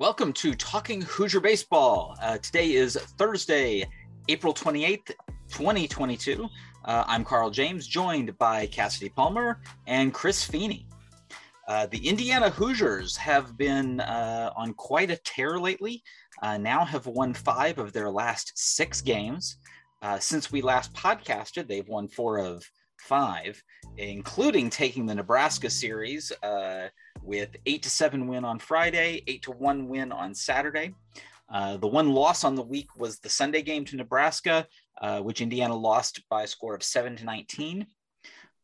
Welcome to Talking Hoosier Baseball. Uh, today is Thursday, April 28th, 2022. Uh, I'm Carl James, joined by Cassidy Palmer and Chris Feeney. Uh, the Indiana Hoosiers have been uh, on quite a tear lately, uh, now have won five of their last six games. Uh, since we last podcasted, they've won four of five, including taking the Nebraska series with eight to seven win on Friday, eight to one win on Saturday. Uh, the one loss on the week was the Sunday game to Nebraska, uh, which Indiana lost by a score of seven to 19.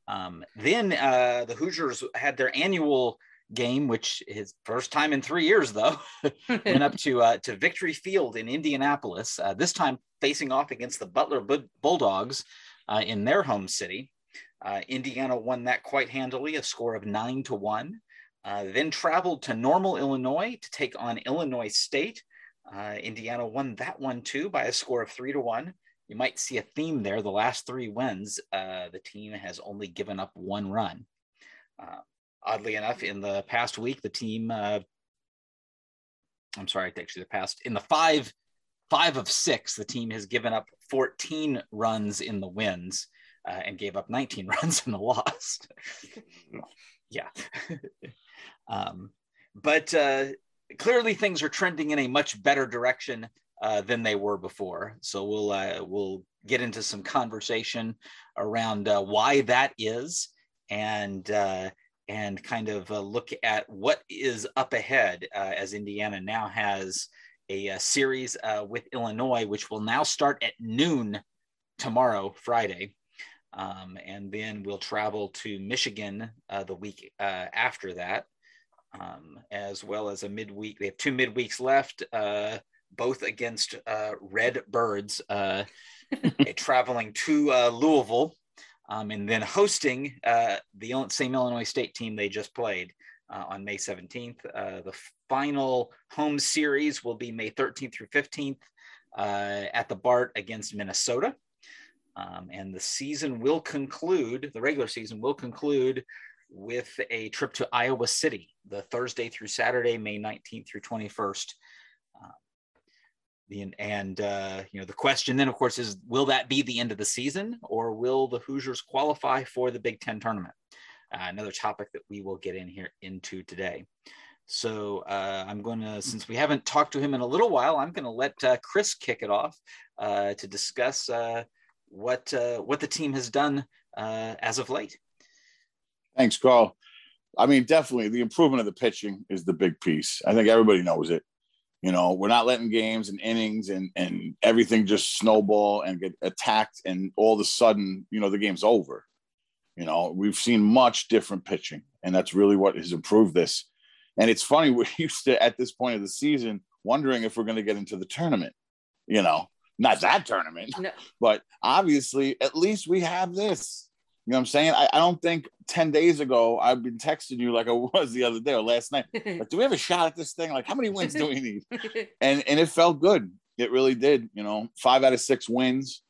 Um, then uh, the Hoosiers had their annual game, which is first time in three years, though, went up to uh, to Victory Field in Indianapolis. Uh, this time facing off against the Butler Bulldogs uh, in their home city. Indiana won that quite handily, a score of nine to one. Uh, then traveled to Normal, Illinois to take on Illinois State. Uh, Indiana won that one too by a score of three to one. You might see a theme there. The last three wins, uh, the team has only given up one run. Uh, oddly enough, in the past week, the team, uh, I'm sorry, actually the past, in the five, five of six, the team has given up 14 runs in the wins and gave up 19 runs in the loss. yeah. Um, but uh, clearly, things are trending in a much better direction uh, than they were before. So we'll uh, we'll get into some conversation around uh, why that is, and uh, and kind of uh, look at what is up ahead as Indiana now has a, a series with Illinois, which will now start at noon tomorrow, Friday. Um, and then we'll travel to Michigan the week after that um, as well as a midweek. They have two midweeks left, uh, both against uh, Red Birds, uh, traveling to uh, Louisville, um, and then hosting uh, the same Illinois State team they just played uh, on May 17th. the final home series will be May 13th through 15th at the BART against Minnesota. Um, and the season will conclude, the regular season will conclude with a trip to Iowa City the Thursday through Saturday, May 19th through 21st. Uh, the, and uh, you know the question then, of course, is will that be the end of the season, or will the Hoosiers qualify for the Big Ten tournament? Uh, another topic that we will get in here into today. So uh, I'm going to, since we haven't talked to him in a little while, I'm going to let uh, Chris kick it off uh, to discuss uh, what uh, what the team has done uh, as of late. Thanks, Carl. I mean, definitely the improvement of the pitching is the big piece. I think everybody knows it. You know, we're not letting games and innings and and everything just snowball and get attacked, and all of a sudden, you know, the game's over. You know, we've seen much different pitching, and that's really what has improved this. And it's funny, we're used to at this point of the season wondering if we're going to get into the tournament. You know, not that tournament, no. but obviously, at least we have this. You know what I'm saying? I, I, don't think 10 days ago I've been texting you like I was the other day or last night. Like, do we have a shot at this thing? Like, how many wins do we need? And and it felt good. It really did. You know, five out of six wins.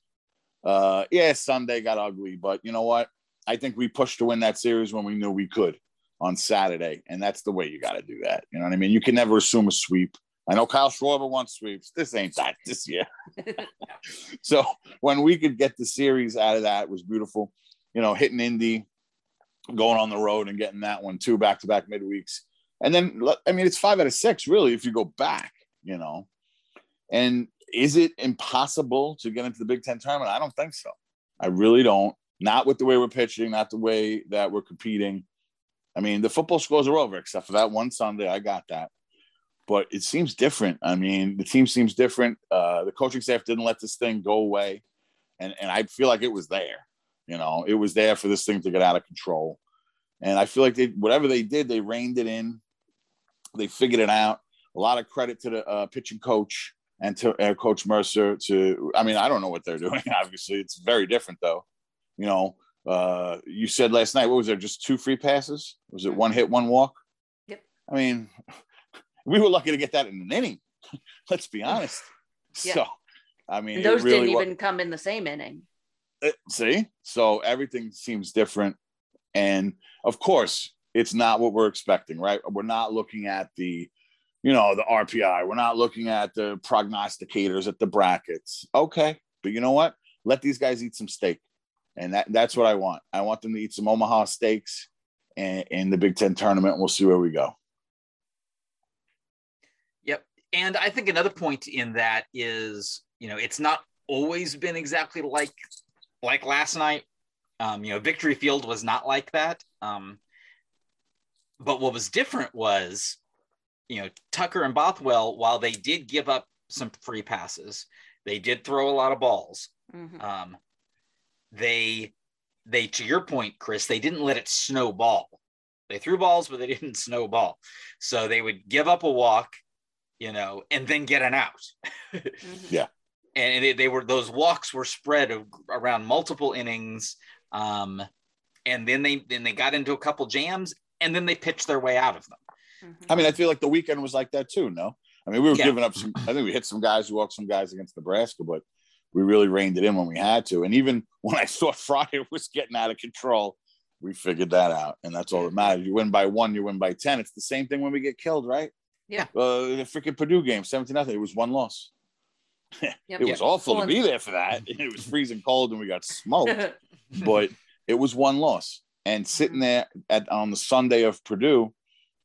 Uh, yeah, Sunday got ugly, but you know what? I think we pushed to win that series when we knew we could on Saturday, and that's the way you got to do that. You know what I mean? You can never assume a sweep. I know Kyle Schwarber wants sweeps. This ain't that this year. so when we could get the series out of that was beautiful you know, hitting Indy, going on the road and getting that one too, back to back midweeks. And then, I mean, it's five out of six, really, if you go back, you know. And is it impossible to get into the Big Ten tournament? I don't think so. I really don't. Not with the way we're pitching, not the way that we're competing. I mean, the football scores are over, except for that one Sunday. I got that. But it seems different. I mean, the team seems different. Uh, the coaching staff didn't let this thing go away. And, and I feel like it was there. You know, it was there for this thing to get out of control. And I feel like they, whatever they did, they reined it in. They figured it out. A lot of credit to the uh, pitching coach and to uh, Coach Mercer. To, I mean, I don't know what they're doing. Obviously, it's very different though. You know, uh, you said last night, what was there? Just two free passes? Was it one hit, one walk? Yep. I mean, we were lucky to get that in an inning. Let's be honest. Yeah. So, I mean, and those really didn't even come in the same inning. Uh, see, so everything seems different, and of course, it's not what we're expecting, right? We're not looking at the you know, the RPI. We're not looking at the prognosticators at the brackets. Okay, but you know what? Let these guys eat some steak, and that that's what I want. I want them to eat some Omaha steaks in, in the Big Ten tournament. We'll see where we go. And I think another point in that is, you know, it's not always been exactly like like last night. Um, you know, Victory Field was not like that. Um, but what was different was you know, Tucker and Bothwell, while they did give up some free passes, they did throw a lot of balls. Mm-hmm. Um, they, they, to your point, Chris, they didn't let it snowball. They threw balls, but they didn't snowball. So they would give up a walk, you know, and then get an out. mm-hmm. Yeah. And they, they, were, those walks were spread around multiple innings. Um, and then they, then they got into a couple jams and then they pitched their way out of them. Mm-hmm. I mean, I feel like the weekend was like that too. No, I mean, we were yeah. giving up some. I think we hit some guys, we walked some guys against Nebraska, but we really reined it in when we had to. And even when I thought Friday was getting out of control, we figured that out, and that's all that matters. You win by one, you win by ten. It's the same thing when we get killed, right? Yeah. Uh, the freaking Purdue game, seventeen nothing. It was one loss. yep. It was awful to be there for that. It was freezing cold and we got smoked, but it was one loss. And sitting mm-hmm. there at on the Sunday of Purdue,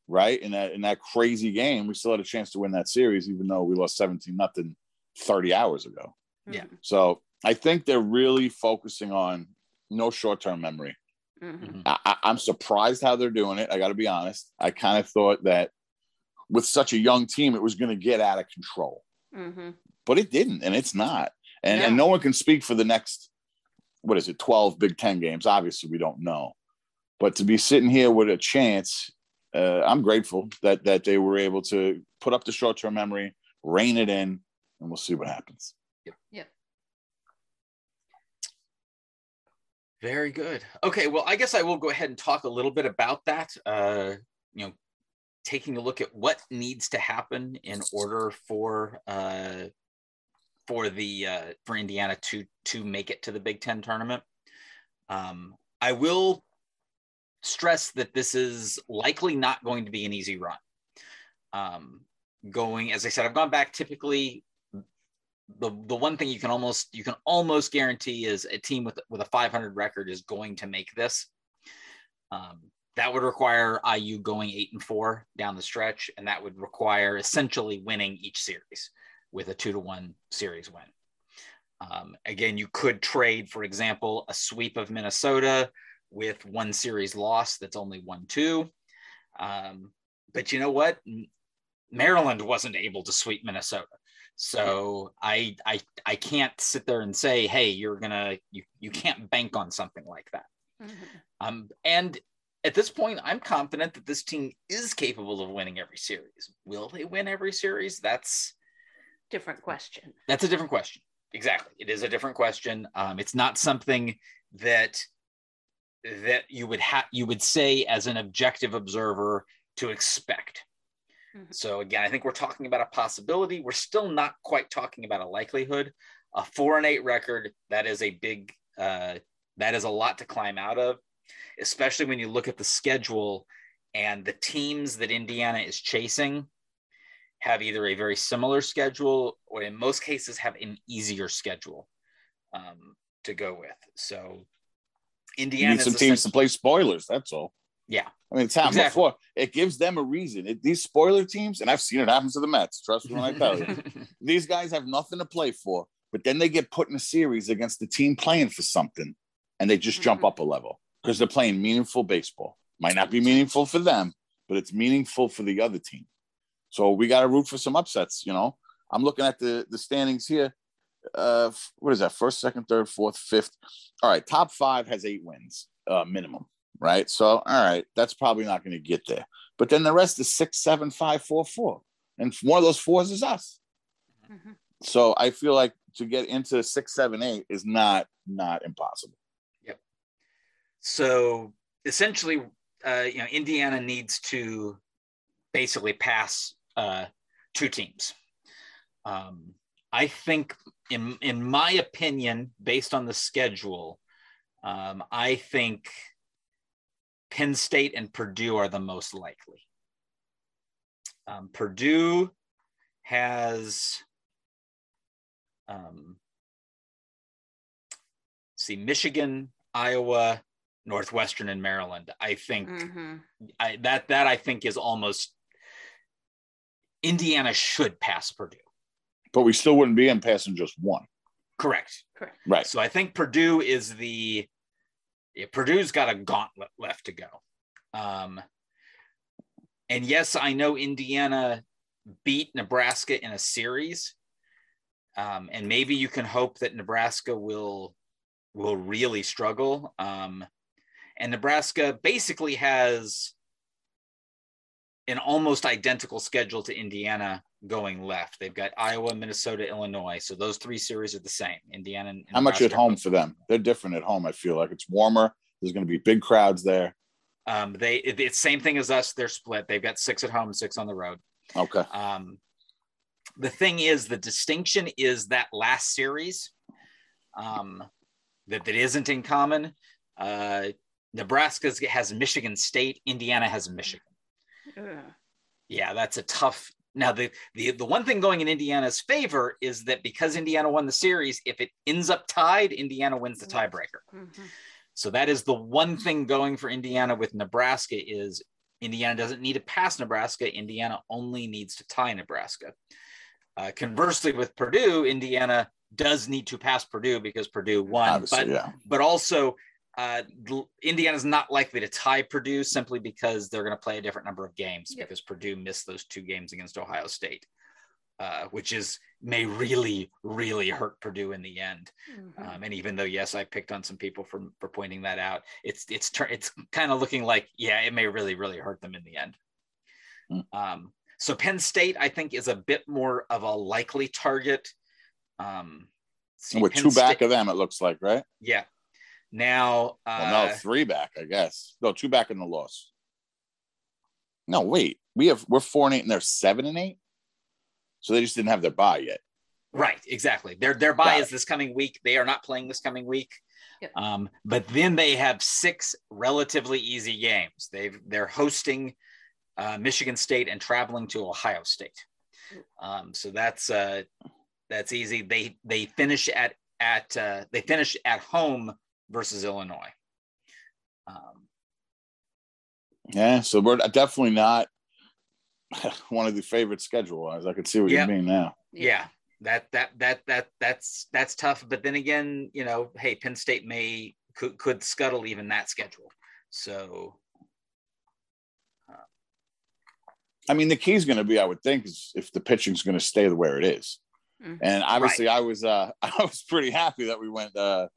right? In that in that crazy game, we still had a chance to win that series, even though we lost 17 nothing 30 hours ago. Yeah. So I think they're really focusing on no short-term memory. Mm-hmm. I, am surprised how they're doing it. I got to be honest. I kind of thought that with such a young team, it was going to get out of control, mm-hmm. but it didn't, and it's not. And, yeah. and no one can speak for the next what is it, 12 Big Ten games. Obviously, we don't know. But to be sitting here with a chance uh, I'm grateful that that they were able to put up the short term memory, rein it in, and we'll see what happens. Yep. Yep. Very good. Okay, well, I guess I will go ahead and talk a little bit about that. Uh, you know, taking a look at what needs to happen in order for uh, for the uh, for Indiana to to make it to the Big Ten tournament. Um, I will stress that this is likely not going to be an easy run. Um, going, as I said, I've gone back typically. The, the one thing you can almost you can almost guarantee is a team with with a 500 record is going to make this. Um, that would require IU going eight and four down the stretch, and that would require essentially winning each series with a two to one series win. Um, again, you could trade, for example, a sweep of Minnesota with one series loss that's only one two. Um, but you know what? Maryland wasn't able to sweep Minnesota. So I I I can't sit there and say, hey, you're gonna you you can't bank on something like that. Mm-hmm. Um, and at this point, I'm confident that this team is capable of winning every series. Will they win every series? That's different question. That's a different question. Exactly, it is a different question. Um, it's not something that that you would have you would say as an objective observer to expect. Mm-hmm. So again, I think we're talking about a possibility. We're still not quite talking about a likelihood. A four and eight record that is a big uh, that is a lot to climb out of, especially when you look at the schedule and the teams that Indiana is chasing have either a very similar schedule or in most cases have an easier schedule um, to go with. So Indiana need some teams to play spoilers. That's all. Yeah, I mean it's happened exactly. before. It gives them a reason. It, these spoiler teams, and I've seen it happen to the Mets. Trust me when I tell you, these guys have nothing to play for, but then they get put in a series against the team playing for something, and they just mm-hmm. jump up a level because they're playing meaningful baseball. Might not be meaningful for them, but it's meaningful for the other team. So we got to root for some upsets. You know, I'm looking at the the standings here uh what is that first second third fourth fifth all right top five has eight wins uh minimum right so all right that's probably not going to get there but then the rest is six seven five four four and one of those fours is us mm-hmm. so i feel like to get into six seven eight is not not impossible so essentially uh you know indiana needs to basically pass uh two teams um I think, in in my opinion, based on the schedule, um, I think Penn State and Purdue are the most likely. Um, Purdue has um, see Michigan, Iowa, Northwestern, and Maryland. I think Mhm. I, that that I think is almost Indiana should pass Purdue. But we still wouldn't be in passing just one. Correct. Correct. Right. So I think Purdue is the yeah, Purdue's got a gauntlet left to go. Um, and yes, I know Indiana beat Nebraska in a series. Um, and maybe you can hope that Nebraska will will really struggle. Um, and Nebraska basically has an almost identical schedule to Indiana going left. They've got Iowa, Minnesota, Illinois. So those three series are the same. Indiana. And How much at home for them? They're different at home. I feel like it's warmer. There's going to be big crowds there. Um, they it, it's same thing as us. They're split. They've got six at home, six on the road. Okay. Um, the thing is, the distinction is that last series um, that that isn't in common. Uh, Nebraska has Michigan State. Indiana has Michigan. Ugh. Yeah, that's a tough. Now the the the one thing going in Indiana's favor is that because Indiana won the series, if it ends up tied, Indiana wins the tiebreaker. Mhm. So that is the one thing going for Indiana with Nebraska is Indiana doesn't need to pass Nebraska. Indiana only needs to tie Nebraska. Uh, conversely, with Purdue, Indiana does need to pass Purdue because Purdue won, Obviously, but yeah. but also uh, l- Indiana's not likely to tie Purdue simply because they're going to play a different number of games Yep. because Purdue missed those two games against Ohio State, uh, which is may really really hurt Purdue in the end. Mhm. Um, and even though yes, I picked on some people for for pointing that out, it's it's tur- it's kind of looking like yeah, it may really really hurt them in the end. Hmm. Um, so Penn State, I think, is a bit more of a likely target. Um, see, with Penn two back State- of them, it looks like, right? yeah. Now, uh, Well, no, three back, I guess. No, two back in the loss. No, wait. We have we're four and eight, and they're seven and eight. So they just didn't have their buy yet. Right, exactly. Their their bye Got is this coming week. They are not playing this coming week. Yep. Um, but then they have six relatively easy games. They've they're hosting uh, Michigan State and traveling to Ohio State. Um, so that's uh, that's easy. They they finish at at uh, they finish at home versus Illinois. Um, Yeah, so we're definitely not one of the favorite schedule wise. I could see what Yeah. you mean now. yeah that that that that that's that's tough but then again you know hey penn state may could could scuttle even that schedule so I mean, the key is going to be, I would think, is if the pitching's going to stay where it is. Mhm. And obviously, I was uh, I was pretty happy that we went uh,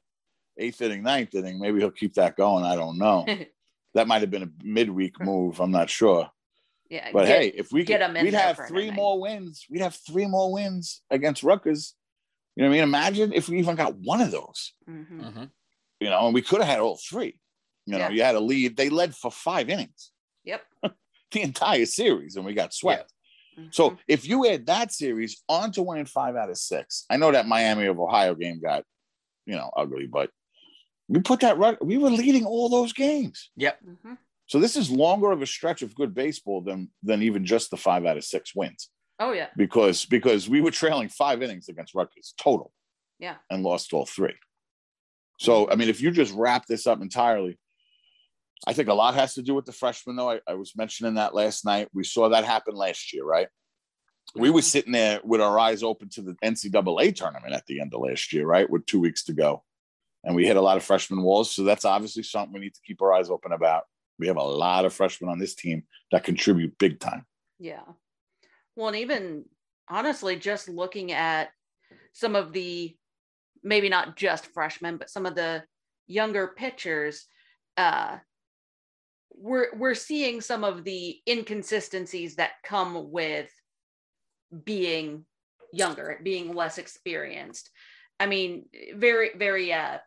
eighth inning, ninth inning. Maybe he'll keep that going. I don't know. that might have been a midweek move. I'm not sure. yeah. But get- hey, if we get could, 'em in we'd have three more wins. We'd have three more wins against Rutgers. You know what I mean? Imagine if we even got one of those. Mhm. mhm. You know, and we could have had all three. You know, Yeah. you had a lead. They led for five innings, Yep. the entire series, and we got swept. Mhm. So if you add that series onto winning five out of six, I know that Miami of Ohio game got, you know, ugly, but we put that right. We were leading all those games. Mhm. So this is longer of a stretch of good baseball than than even just the five out of six wins Oh yeah. because because we were trailing five innings against Rutgers total. Yeah. And lost all three. So I mean, if you just wrap this up entirely, I think a lot has to do with the freshmen, though. I, I was mentioning that last night. We saw that happen last year, right? We were Mhm. sitting there with our eyes open to the NCAA tournament at the end of last year, right? With two weeks to go. And we hit a lot of freshman walls. So that's obviously something we need to keep our eyes open about. We have a lot of freshmen on this team that contribute big time. Yeah. Well, and even honestly, just looking at some of the maybe not just freshmen, but some of the younger pitchers, uh, we're we're seeing some of the inconsistencies that come with being younger, being less experienced. I mean, very, very uh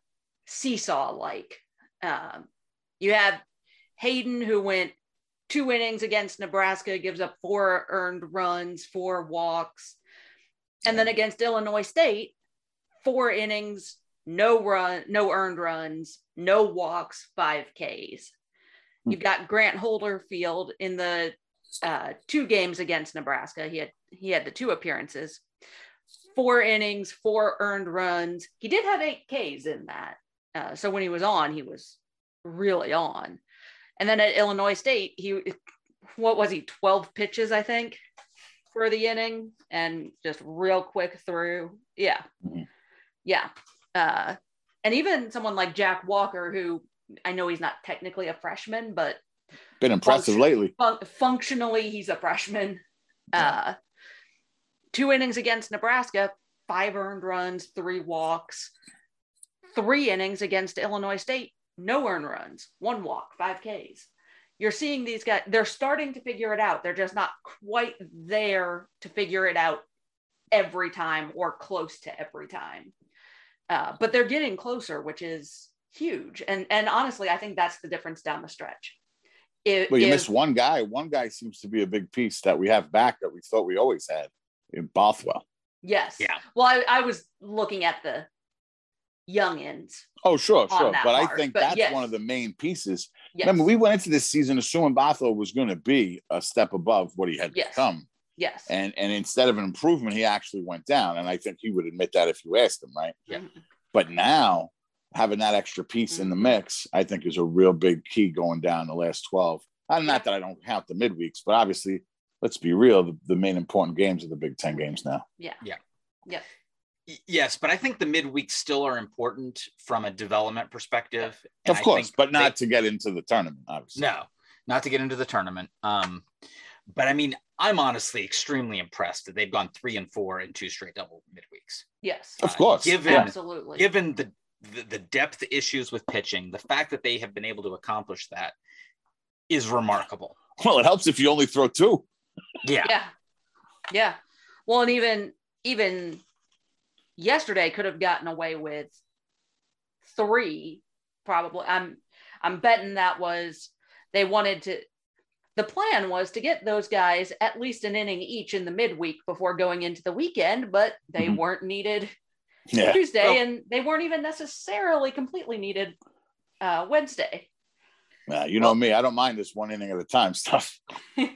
seesaw like. Um, you have Hayden who went two innings against Nebraska, gives up four earned runs, four walks. And then against Illinois State, four innings, no run, no earned runs, no walks, five Ks. You've got Grant Holderfield in the uh, two games against Nebraska. He had he had the two appearances, four innings, four earned runs. He did have eight Ks in that. Uh, so when he was on, he was really on. And then at Illinois State, he what was he 12 pitches I think for the inning and just real quick through. Yeah. Mm-hmm. Yeah. Uh, and even someone like Jack Walker, who I know he's not technically a freshman, but been impressive lately. Fun- functionally, he's a freshman. Uh, two innings against Nebraska, five earned runs, three walks. Three innings against Illinois State, no earned runs, one walk, five Ks. You're seeing these guys, they're starting to figure it out. They're just not quite there to figure it out every time or close to every time. Uh, but they're getting closer, which is huge. And and honestly, I think that's the difference down the stretch. If, well, you if, missed one guy. One guy seems to be a big piece that we have back that we thought we always had in Bothwell. Yes. Yeah. Well, I, I was looking at the youngins. Oh, sure, sure. But part. I think but that's yes. one of the main pieces. Yes. Remember, we went into this season assuming Bothwell was going to be a step above what he had yes. become. Yes. And and instead of an improvement, he actually went down. And I think he would admit that if you asked him, right? Yeah. But now having that extra piece mm-hmm. in the mm-hmm. mix, I think is a real big key going down the last 12. And not that I don't count the midweeks, but obviously, let's be real, the, the main important games are the Big Ten games now. Yeah. Yeah. Yeah. Yes, but I think the midweeks still are important from a development perspective. Of course, but not they, to get into the tournament, obviously. No, not to get into the tournament. Um, but I mean, I'm honestly extremely impressed that they've gone three and four in two straight double midweeks. Yes, of course. Uh, given absolutely, given the, the the depth issues with pitching, the fact that they have been able to accomplish that is remarkable. Well, it helps if you only throw two. Yeah. Yeah. Yeah. Well, and even even yesterday could have gotten away with three, probably. I'm I'm betting that was they wanted to the plan was to get those guys at least an inning each in the midweek before going into the weekend, but they mm-hmm. weren't needed yeah. Tuesday well, and they weren't even necessarily completely needed uh, Wednesday. Yeah, you know well, me, I don't mind this one inning at a time stuff.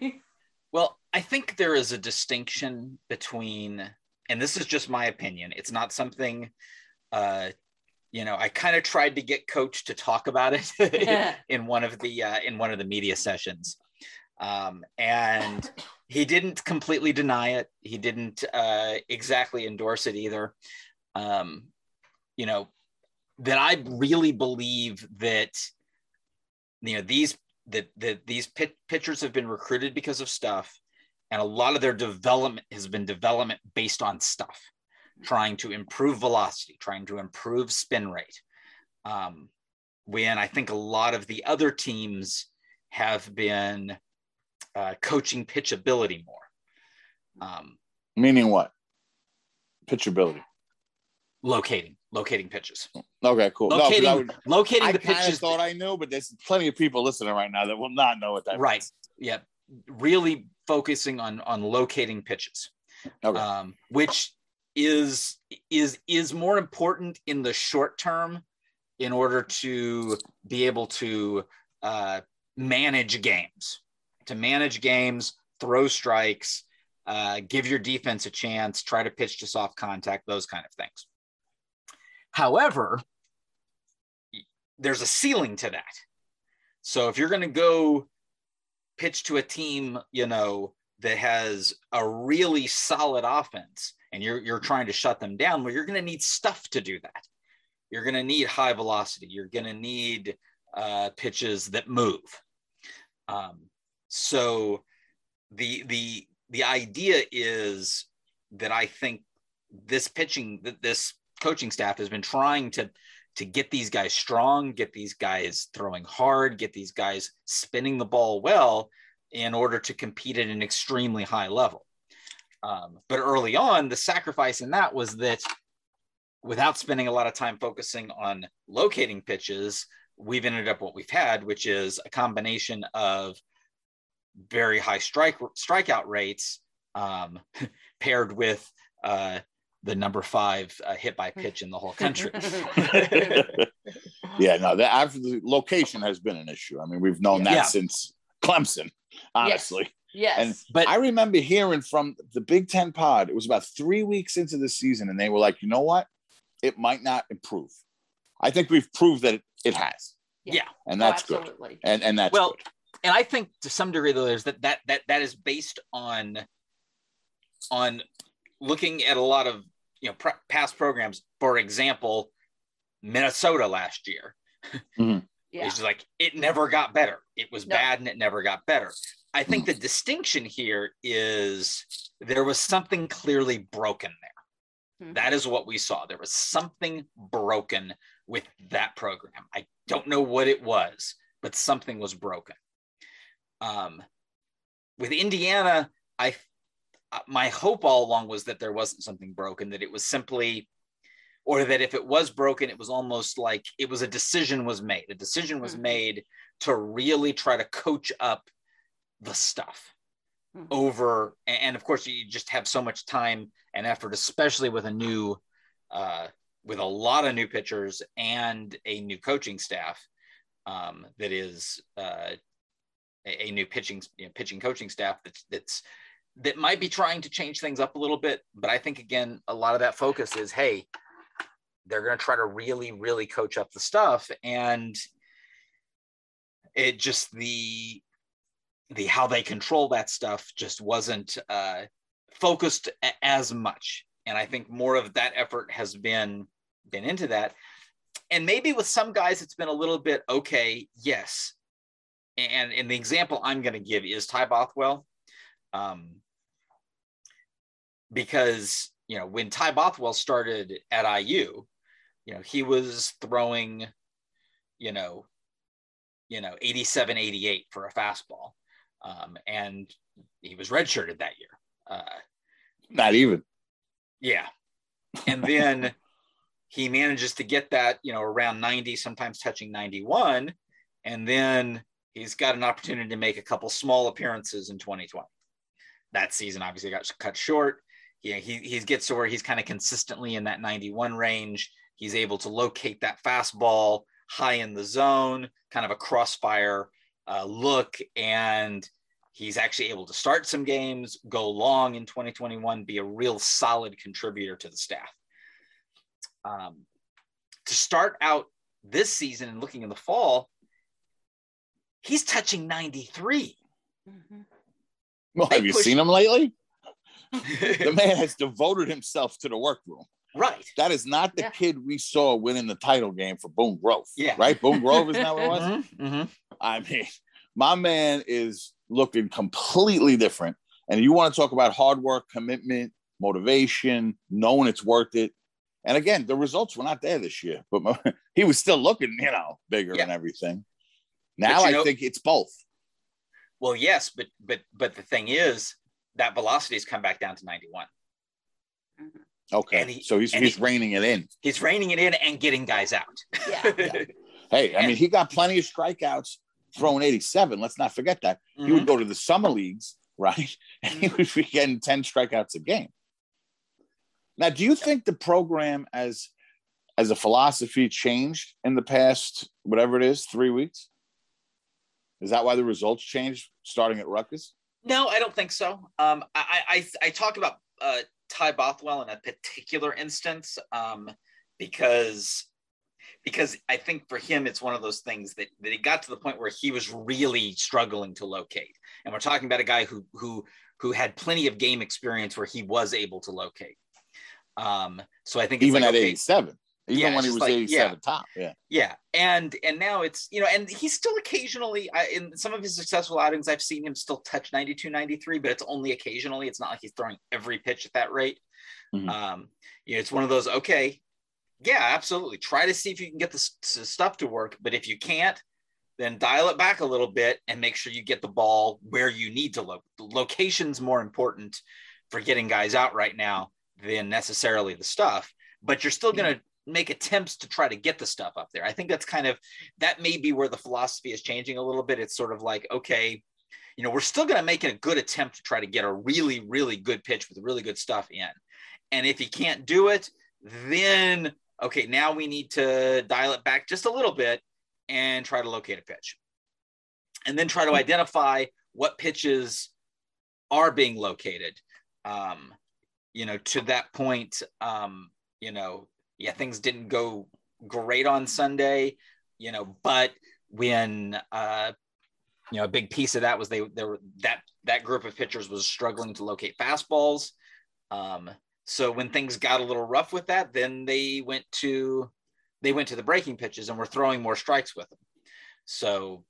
well, I think there is a distinction between, and this is just my opinion, it's not something uh, you know i kind of tried to get coach to talk about it in one of the uh, in one of the media sessions um, and he didn't completely deny it. He didn't uh, exactly endorse it either. Um, you know, that I really believe that you know these that that these pit, pitchers have been recruited because of stuff, and a lot of their development has been development based on stuff, trying to improve velocity, trying to improve spin rate. Um, when I think a lot of the other teams have been uh, coaching pitchability more. Um, Meaning what? Pitchability. Locating, locating pitches. Okay, cool. Locating, no, would, locating I the pitches. thought I knew, but there's plenty of people listening right now that will not know what that. Right. Means. Yeah. Really focusing on on locating pitches, okay. um, which is is is more important in the short term in order to be able to uh, manage games to manage games, throw strikes, uh, give your defense a chance, try to pitch to soft contact, those kind of things. However, there's a ceiling to that. So if you're going to go pitch to a team, you know, that has a really solid offense and you're you're trying to shut them down, well, you're going to need stuff to do that. You're going to need high velocity. You're going to need uh, pitches that move. Um, so the the the idea is that I think this pitching that this coaching staff has been trying to to get these guys strong, get these guys throwing hard, get these guys spinning the ball well in order to compete at an extremely high level. Um, but early on, the sacrifice in that was that without spending a lot of time focusing on locating pitches, we've ended up what we've had, which is a combination of very high strike strikeout rates um, paired with uh, the number five uh, hit by pitch in the whole country. yeah, no, the, the location has been an issue. I mean, we've known that yeah. since Clemson, honestly. Yes. And But I remember hearing from the Big Ten pod, it was about three weeks into the season, and they were like, you know what? It might not improve. I think we've proved that it, it has. Yeah. And that's oh, good. And and that's well, good. and I think to some degree though is that that that that is based on on looking at a lot of you know pr- past programs. For example, Minnesota last year. Yeah. It's just like it never got better. It was No. bad and it never got better. I think the distinction here is there was something clearly broken there. Mhm. That is what we saw. There was something broken with that program. I don't know what it was, but something was broken. Um, with Indiana, I my hope all along was that there wasn't something broken, that it was simply, or that if it was broken, it was almost like it was a decision was made. A decision was Mhm. made to really try to coach up the stuff Mhm. over and of course you just have so much time and effort especially with a new uh, with a lot of new pitchers and a new coaching staff um, that is uh, a, a new pitching you know, pitching coaching staff that's that's that might be trying to change things up a little bit but i think again a lot of that focus is hey they're going to try to really really coach up the stuff and it just the the how they control that stuff just wasn't uh, focused a- as much. And i think more of that effort has been been into that. And maybe with some guys it's been a little bit okay yes. And and the example i'm going to give is ty bothwell. Um, because you know when ty bothwell started at iu you know he was throwing you know you know 87 88 for a fastball. Um, and he was redshirted that year. Uh, Not even. yeah. And then he manages to get that you know around 90 sometimes touching 91 and then he's got an opportunity to make a couple small appearances in 2020 that season obviously got cut short he, he, he gets to where he's kind of consistently in that 91 range he's able to locate that fastball high in the zone kind of a crossfire uh, look and he's actually able to start some games go long in 2021 be a real solid contributor to the staff um, to start out this season and looking in the fall he's touching 93 Mhm. Well, They have you push- seen him lately? The man has devoted himself to the workroom. right That is not the Yeah. kid we saw winning the title game for Boone Grove. Yeah. Right? Boone Grove is not what it was? Mhm, mhm. I mean, my man is looking completely different. And you want to talk about hard work, commitment, motivation, knowing it's worth it. And again, the results were not there this year, but my, he was still looking, you know, bigger Yeah. and everything. Now you I know- think it's both. well yes but but but the thing is that velocity has come back down to 91 Okay. And he- so he's and he's he- reining it in. he's reining it in and getting guys out Yeah. Yeah. Hey, I mean, he got plenty of strikeouts throwing 87. Let's not forget that. He Mhm. would go to the summer leagues, right? And he would be getting 10 strikeouts a game. Now, do you think the program as as a philosophy changed in the past, whatever it is, three weeks? Is that why the results changed starting at Rutgers? No, I don't think so. Um, I, I, I talk about uh, Ty Bothwell in a particular instance um, because because I think for him it's one of those things that, that he got to the point where he was really struggling to locate. And we're talking about a guy who who who had plenty of game experience where he was able to locate. Um, so I think it's Even like, at okay, 87, even Yeah, when he was like, 87 top. Yeah. yeah and and now it's you know and he's still occasionally I, in some of his successful outings i've seen him still touch 92 93 but it's only occasionally it's not like he's throwing every pitch at that rate Mhm. um you know it's one of those okay yeah absolutely try to see if you can get the stuff to work but if you can't then dial it back a little bit and make sure you get the ball where you need to look location's more important for getting guys out right now than necessarily the stuff but you're still going to make attempts to try to get the stuff up there. I think that's kind of that may be where the philosophy is changing a little bit. It's sort of like, okay, you know, we're still going to make a good attempt to try to get a really, really good pitch with really good stuff in. And if you can't do it, then okay, now we need to dial it back just a little bit and try to locate a pitch. And then try to identify what pitches are being located. Um, you know, to that point, um, you know, yeah, things didn't go great on Sunday, you know, but when uh, you know a big piece of that was they there were that that group of pitchers was struggling to locate fastballs. Um, so when things got a little rough with that, then they went to they went to the breaking pitches and were throwing more strikes with them. So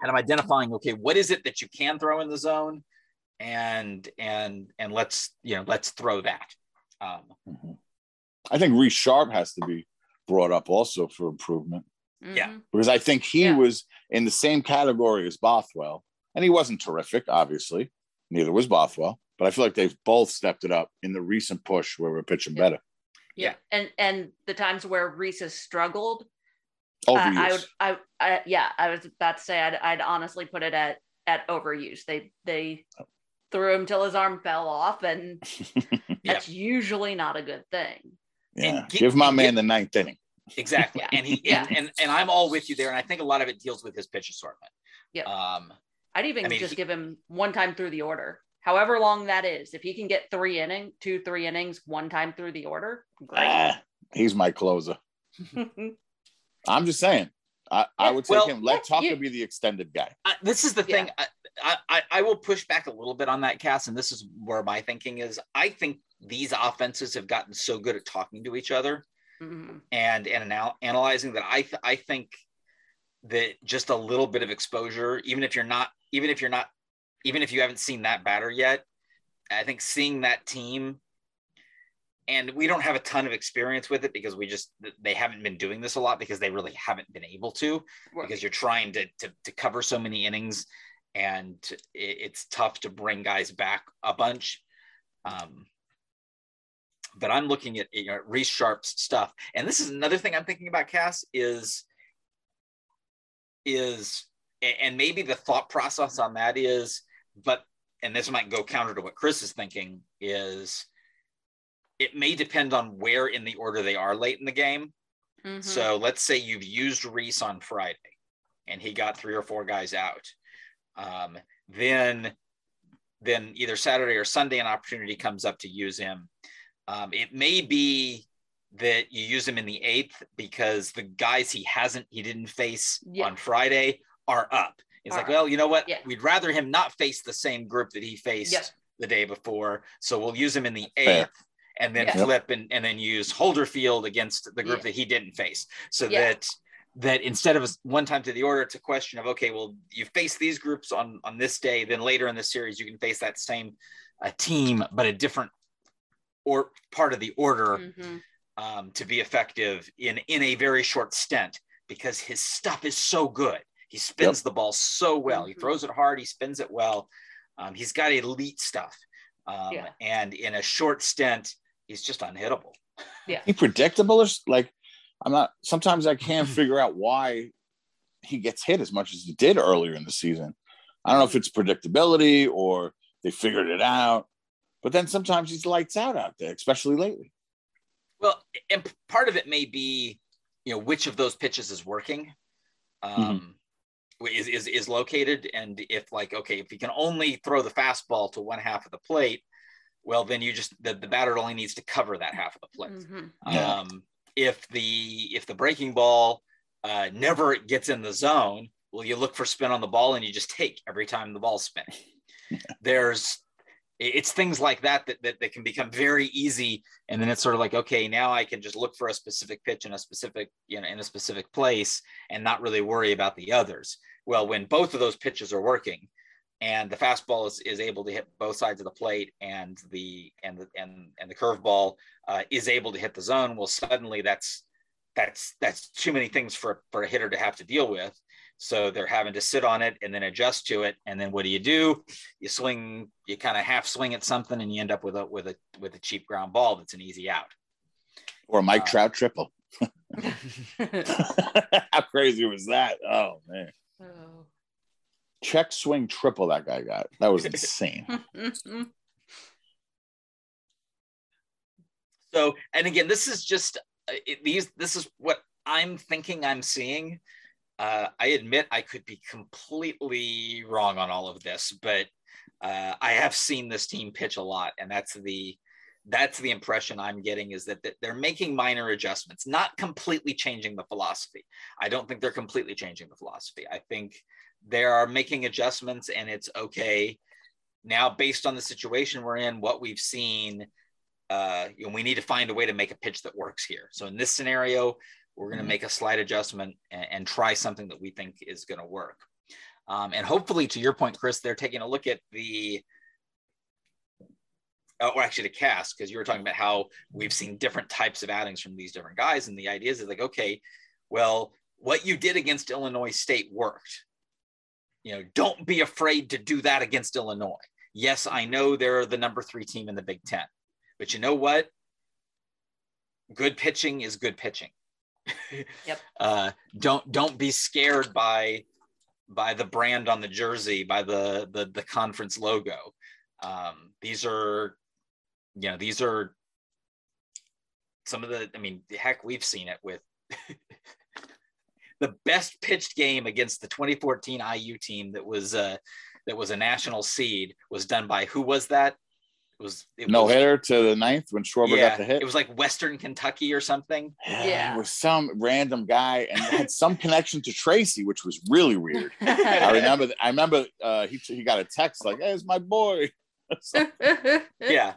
kind of identifying, okay, what is it that you can throw in the zone? And and and let's you know, let's throw that. Um, mm-hmm. I think Reese Sharp has to be brought up also for improvement. Yeah. Mhm. Because I think he Yeah. was in the same category as Bothwell. And he wasn't terrific, obviously. Neither was Bothwell. But I feel like they've both stepped it up in the recent push where we're pitching Yeah. better. Yeah. And and the times where Reese has struggled, Overuse. uh, I would I, I yeah, I was about to say I'd I'd honestly put it at at overuse. They they threw him till his arm fell off, and that's usually not a good thing. Yeah. And gi- Give my man gi- the ninth inning. exactly. Yeah. And he Yeah. and, and and I'm all with you there. And I think a lot of it deals with his pitch assortment. Yeah. Um, I'd even I mean, just he- give him one time through the order, however long that is. If he can get three inning, two, three innings, one time through the order, great. Ah, he's my closer. I'm just saying. I, I would take well, him. Let yeah, Tucker you- be the extended guy. I, this is the Yeah. thing. I, I- I I will push back a little bit on that, Cass, and this is where my thinking is. I think these offenses have gotten so good at talking to each other Mhm. and and anal- analyzing that I th- I think that just a little bit of exposure, even if you're not, even if you're not, even if you haven't seen that batter yet, I think seeing that team, and we don't have a ton of experience with it because we just they haven't been doing this a lot because they really haven't been able to because you're trying to to, to cover so many innings, and it, it's tough to bring guys back a bunch. Um, but I'm looking at you know Reese Sharp's stuff, and this is another thing I'm thinking about. Cass is is and maybe the thought process on that is, but and this might go counter to what Chris is thinking is. It may depend on where in the order they are late in the game. Mhm. So let's say you've used Reese on Friday and he got three or four guys out. Um, then, then either Saturday or Sunday, an opportunity comes up to use him. Um, it may be that you use him in the eighth because the guys he hasn't, he didn't face Yeah. on Friday are up. It's Are like, up. well, you know what? Yeah. We'd rather him not face the same group that he faced Yep. the day before. So we'll use him in the Fair. eighth and then Yeah. flip and, and then use Holderfield against the group Yeah. that he didn't face. So Yeah. that that instead of one time to the order, it's a question of okay, well, you face these groups on on this day, then later in the series you can face that same uh, team, but a different or part of the order Mhm. um, to be effective in in a very short stint because his stuff is so good. He spins the ball so well. He Mhm. throws it hard. He spins it well. Um, he's got elite stuff, um, Yeah. and in a short stint, he's just unhittable. Yeah, he predictable or like I'm not sometimes I Mm-hmm. can't figure out why he gets hit as much as he did earlier in the season. I don't know if it's predictability or they figured it out. But then sometimes he's lights out out there, especially lately. Well, and part of it may be, you know, which of those pitches is working, um, is, is is located, and if like, okay, if you can only throw the fastball to one half of the plate, well, then you just the, the batter only needs to cover that half of the plate. Mhm. Yeah. Um, if the if the breaking ball uh, never gets in the zone, well, you look for spin on the ball and you just take every time the ball's spinning. There's it's things like that, that that that can become very easy, and then it's sort of like okay, now I can just look for a specific pitch in a specific you know in a specific place and not really worry about the others. Well, when both of those pitches are working, and the fastball is, is able to hit both sides of the plate and the and the and and the curveball uh, is able to hit the zone well suddenly that's that's that's too many things for for a hitter to have to deal with so they're having to sit on it and then adjust to it and then what do you do you swing you kind of half swing at something and you end up with a with a with a cheap ground ball that's an easy out Or a Mike Uh, Trout triple. How crazy was that? Oh man. Check swing triple that guy got. That was insane. So, and again, this is just uh, it, these. This is what I'm thinking. I'm seeing. Uh, I admit I could be completely wrong on all of this, but uh, I have seen this team pitch a lot, and that's the that's the impression I'm getting is that, that they're making minor adjustments, not completely changing the philosophy. I don't think they're completely changing the philosophy. I think they are making adjustments, and it's okay now based on the situation we're in, what we've seen. Uh, you know, we need to find a way to make a pitch that works here. So in this scenario, we're going to mm-hmm. make a slight adjustment and, and, try something that we think is going to work. Um, and hopefully, to your point, Chris, they're taking a look at the, or actually the cast, because you were talking about how we've seen different types of outings from these different guys. And the idea is like, okay, well, what you did against Illinois State worked. You know, don't be afraid to do that against Illinois. Yes, I know they're the number three team in the Big Ten, but you know what? Good pitching is good pitching. yep. Uh, don't don't be scared by by the brand on the jersey, by the the, the conference logo. Um, these are, you know, these are some of the. I mean, heck, we've seen it with the best pitched game against the 2014 IU team that was uh, that was a national seed was done by who was that? It was it no was, hitter to the ninth when Schwarber yeah, got the hit. It was like Western Kentucky or something. Yeah, yeah. it was some random guy and had some connection to Tracy, which was really weird. I remember. I remember uh, he he got a text like, "Hey, it's my boy." so, yeah,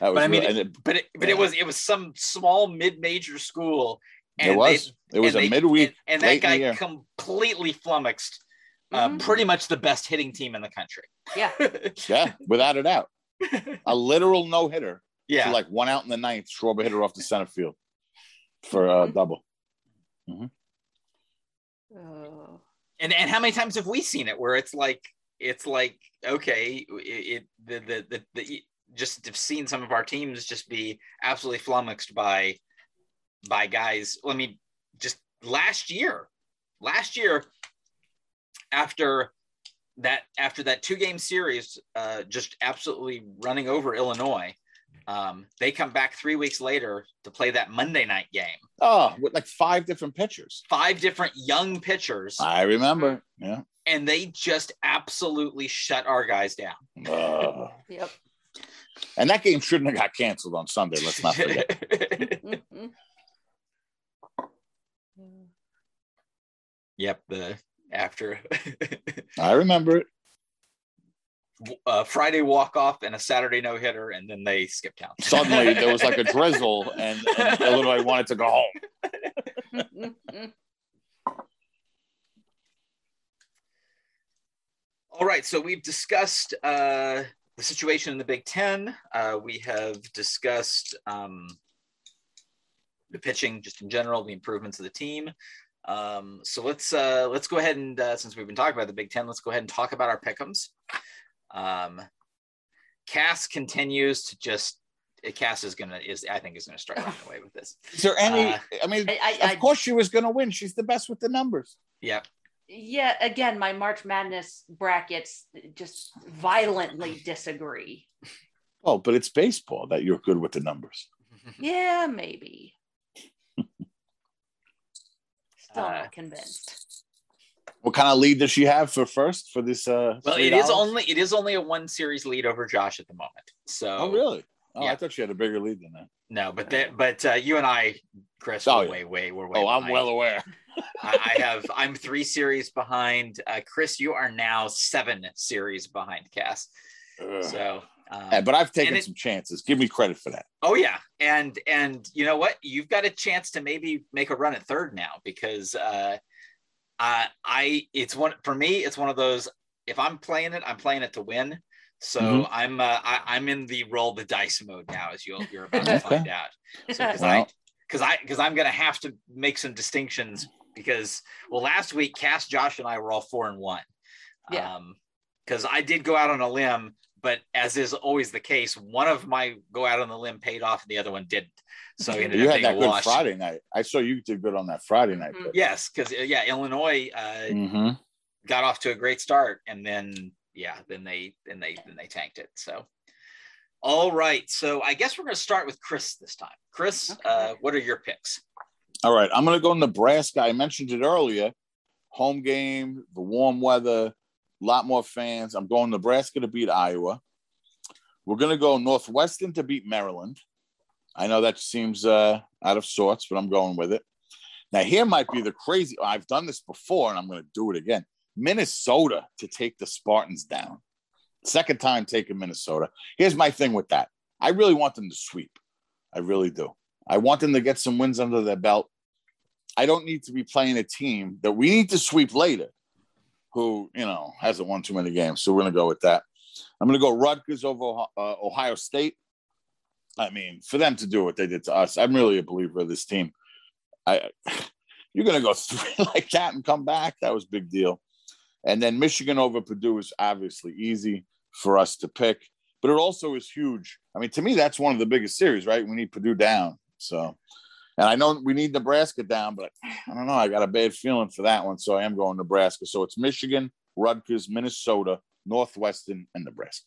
but I mean, it, but it, but yeah. it was it was some small mid major school. And it was. They, it was a they, midweek, and, and that guy completely flummoxed. Uh, mm-hmm. Pretty much the best hitting team in the country. Yeah, yeah, without a doubt. a literal no hitter. Yeah, like one out in the ninth, Schwarber hit her off the center field for a mm-hmm. double. Mm-hmm. Uh, and and how many times have we seen it where it's like it's like okay, it, it the, the the the just have seen some of our teams just be absolutely flummoxed by by guys. Let me just last year, last year after that after that two game series, uh, just absolutely running over Illinois. Um, they come back three weeks later to play that Monday night game. Oh, with like five different pitchers, five different young pitchers. I remember. Yeah. And they just absolutely shut our guys down. Uh, yep. And that game shouldn't have got canceled on Sunday. Let's not forget. yep. The after. I remember it. Uh, Friday walk off and a Saturday no hitter, and then they skipped town. Suddenly there was like a drizzle, and, and Illinois wanted to go home. All right, so we've discussed uh, the situation in the Big Ten. Uh, we have discussed um, the pitching just in general, the improvements of the team. Um, so let's uh, let's go ahead and uh, since we've been talking about the Big Ten, let's go ahead and talk about our pickums. Um, Cass continues to just Cass is gonna is I think is gonna start running away with this. Is there any? Uh, I mean, I, I, of course she was gonna win. She's the best with the numbers. Yeah. Yeah. Again, my March Madness brackets just violently disagree. Oh, but it's baseball that you're good with the numbers. yeah, maybe. Still uh, not convinced. What kind of lead does she have for first for this? Uh, well, it is only it is only a one series lead over Josh at the moment. So, oh really? Oh, yeah. I thought she had a bigger lead than that. No, but that, but uh, you and I, Chris, oh, way, way, we're way. Oh, behind. I'm well aware. I, I, have. I'm three series behind. Uh, Chris, you are now seven series behind Cass. Ugh. So um, yeah, but I've taken it, some chances. Give me credit for that. Oh yeah, and and you know what? You've got a chance to maybe make a run at third now because uh, I I it's one for me. It's one of those. If I'm playing it, I'm playing it to win. So mm-hmm. I'm uh, I, am in the roll the dice mode now, as you'll you're about to find out. So because well, I because I because I'm gonna have to make some distinctions because well last week Cass Josh and I were all four and one. Yeah. Um, because I did go out on a limb but as is always the case, one of my go out on the limb paid off and the other one didn't. So you had that good Friday night. I saw you did good on that Friday night. Mm-hmm. Yes, because uh, yeah, Illinois uh, mm-hmm. got off to a great start, and then yeah, then they then they then they tanked it. So. All right, so I guess we're going to start with Chris this time. Chris, okay. uh, what are your picks? All right, I'm going to go Nebraska. I mentioned it earlier. Home game, the warm weather, lot more fans. I'm going Nebraska to beat Iowa. We're going to go Northwestern to beat Maryland. I know that seems uh, out of sorts, but I'm going with it. Now, here might be the crazy. I've done this before, and I'm going to do it again. Minnesota to take the Spartans down. Second time taking Minnesota. Here's my thing with that. I really want them to sweep. I really do. I want them to get some wins under their belt. I don't need to be playing a team that we need to sweep later, who you know hasn't won too many games. So we're to go with that. I'm to go Rutgers over uh, Ohio State. I mean, for them to do what they did to us, I'm really a believer of this team. I, you're to go three like that and come back. That was big deal. And then Michigan over Purdue is obviously easy for us to pick, but it also is huge. I mean, to me, that's one of the biggest series, right? We need Purdue down. So, and I know we need Nebraska down, but I don't know. I got a bad feeling for that one. So I am going Nebraska. So it's Michigan, Rutgers, Minnesota, Northwestern, and Nebraska.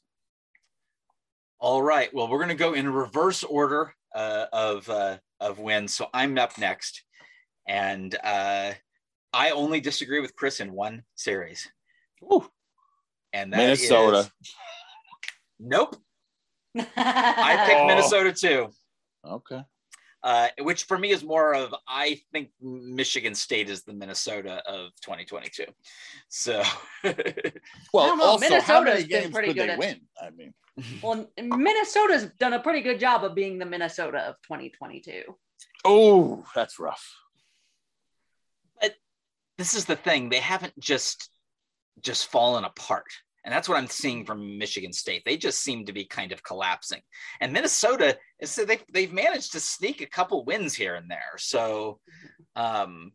All right. Well, we're going to go in reverse order uh, of uh, of wins. So I'm up next, and uh, I only disagree with Chris in one series. Ooh. And that Minnesota. is- nope. I picked Oh. Minnesota too. Okay. Uh, which for me is more of I think Michigan State is the Minnesota of 2022. So Well, don't know. also, how many been games pretty could good they at- win? I mean, well, Minnesota's done a pretty good job of being the Minnesota of 2022. oh, that's rough. But this is the thing they haven't just just fallen apart and that's what i'm seeing from michigan state. They just seem to be kind of collapsing. And minnesota so they've, they've managed to sneak a couple wins here and there. So um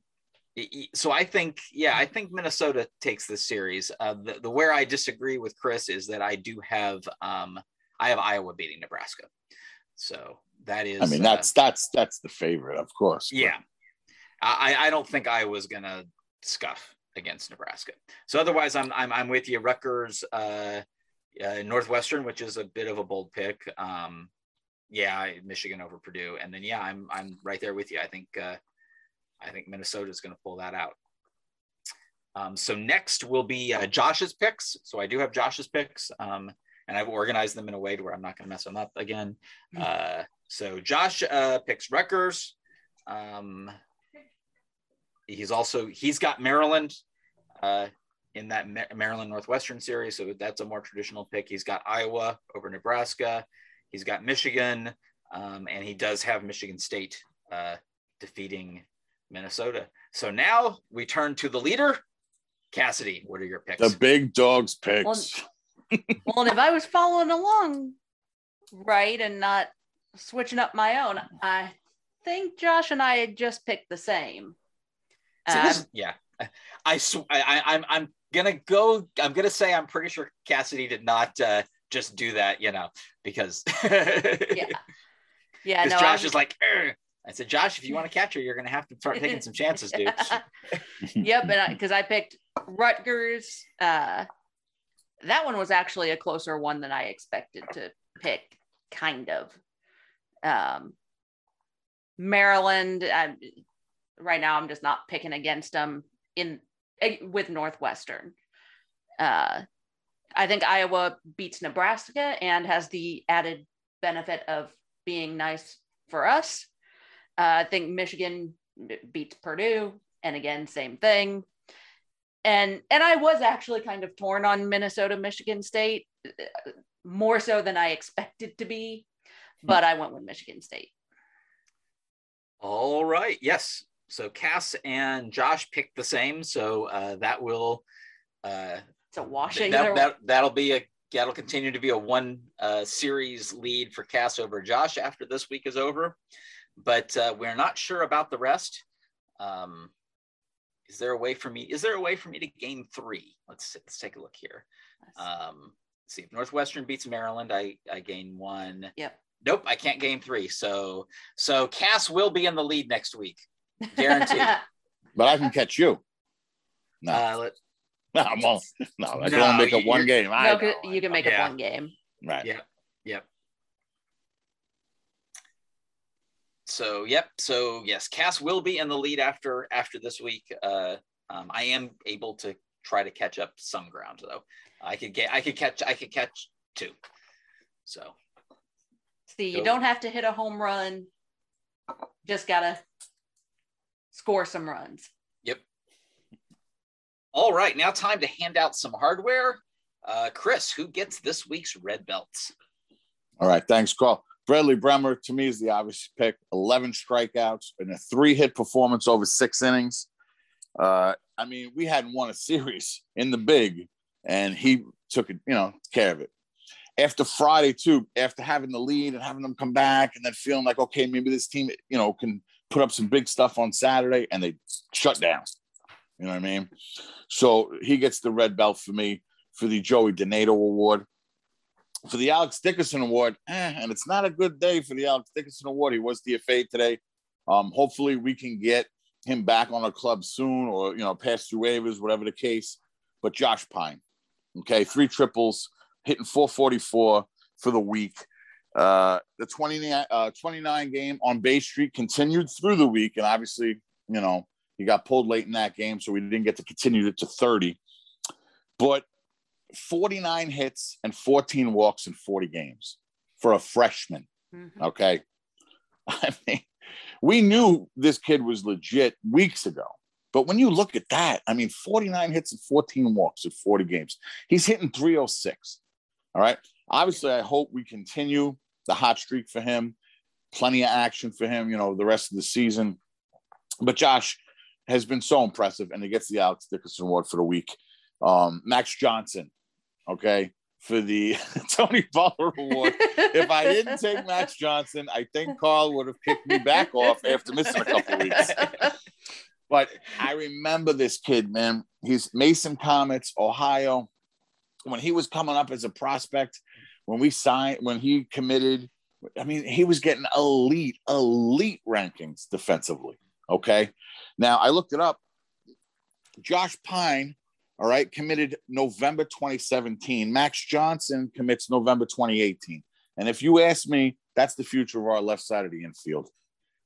so i think yeah i think minnesota takes this series. Uh the, the where i disagree with chris is that i do have um i have iowa beating nebraska. So that is I mean, uh, that's that's that's the favorite, of course. but- yeah. I, I don't think I was gonna scuff against Nebraska. So otherwise I'm I'm, I'm with you. Rutgers uh, uh Northwestern, which is a bit of a bold pick. Um yeah, Michigan over Purdue. And then yeah, I'm I'm right there with you. I think uh I think Minnesota is gonna pull that out. Um, so next will be uh, Josh's picks. So I do have Josh's picks, um, and I've organized them in a way to where I'm not going to mess them up again. Uh, so Josh uh, picks Rutgers. Um, he's also he's got Maryland uh, in that Maryland Northwestern series, so that's a more traditional pick. He's got Iowa over Nebraska. He's got Michigan, um, and he does have Michigan State uh, defeating Minnesota. So now we turn to the leader, Cassidy. What are your picks? The big dogs picks. Well, Well, and if I was following along right and not switching up my own, I think Josh and I had just picked the same. See, Uh, this- yeah, I, sw- I, I I'm I'm gonna go. I'm gonna say I'm pretty sure Cassidy did not uh, just do that, you know, because yeah. Yeah, because no, Josh I is like, "Ugh." I said, Josh, if you want to catch her, you're gonna have to start taking some chances, dude. yep, and because I, picked Rutgers. Uh, that one was actually a closer one than I expected to pick, kind of. Um, Maryland. i right now, I'm just not picking against them in eh, with Northwestern. Uh, I think Iowa beats Nebraska and has the added benefit of being nice for us. Uh, I think Michigan beats Purdue, and again, same thing. And and I was actually kind of torn on Minnesota, Michigan State, uh, more so than I expected to be, but I went with Michigan State. All right, yes. So Cass and Josh picked the same, so uh, that will uh, So washing that, that, that'll be a that'll continue to be a one uh, series lead for Cass over Josh after this week is over, but uh, we're not sure about the rest. Um, is there a way for me? Is there a way for me to gain three? Let's let's take a look here. Um, let's see if Northwestern beats Maryland, I I gain one. Yep. Nope, I can't gain three. So so Cass will be in the lead next week, guaranteed. but I can catch you. No, uh, let, no, I won't. No, I can No, only make you- it one you're- game. I know, you can I make Yeah. one game. right. Yeah. Yep. So yep. So yes, Cass will be in the lead after after this week. Uh, um, I am able to try to catch up some ground though. I could get I could catch I could catch two. So See, you don't have to hit a home run. Just gotta score some runs. Yep. All right, now time to hand out some hardware. Uh, Chris, who gets this week's red belts? All right, thanks, Carl. Bradley Brehmer to me is the obvious pick. Eleven strikeouts and a three-hit performance over six innings. Uh, I mean, we hadn't won a series in the big, and he took it, you know, care of it. After Friday too, after having the lead and having them come back, and then feeling like, okay, maybe this team, you know, can put up some big stuff on Saturday, and they shut down. You know what I mean? So he gets the red belt for me for the Joey DeNato Award. For the Alex Dickerson Award, eh, and it's not a good day for the Alex Dickerson Award. He was DFA today. Um, hopefully, we can get him back on a club soon, or you know, pass through waivers, whatever the case. But Josh Pyne, okay, three triples, hitting 444 for the week. Uh, the 29, uh, 29 game on Bay Street continued through the week, and obviously, you know, he got pulled late in that game, so we didn't get to continue it to 30. But 49 hits and 14 walks in 40 games for a freshman. Mm-hmm. Okay. I mean, we knew this kid was legit weeks ago. But when you look at that, I mean, 49 hits and 14 walks in 40 games. He's hitting 306. All right. Obviously, I hope we continue the hot streak for him. Plenty of action for him, you know, the rest of the season. But Josh has been so impressive, and he gets the Alex Dickerson Award for the week. Um, Max Johnson, okay, for the Tony Butler Award. if I didn't take Max Johnson, I think Carl would have kicked me back off after missing a couple weeks. But I remember this kid, man. He's Mason Comets, Ohio. When he was coming up as a prospect, when we signed, when he committed, I mean, he was getting elite, elite rankings defensively. Okay. Now I looked it up. Josh Pyne all right, committed November 2017. Max Johnson commits November 2018. And if you ask me, that's the future of our left side of the infield.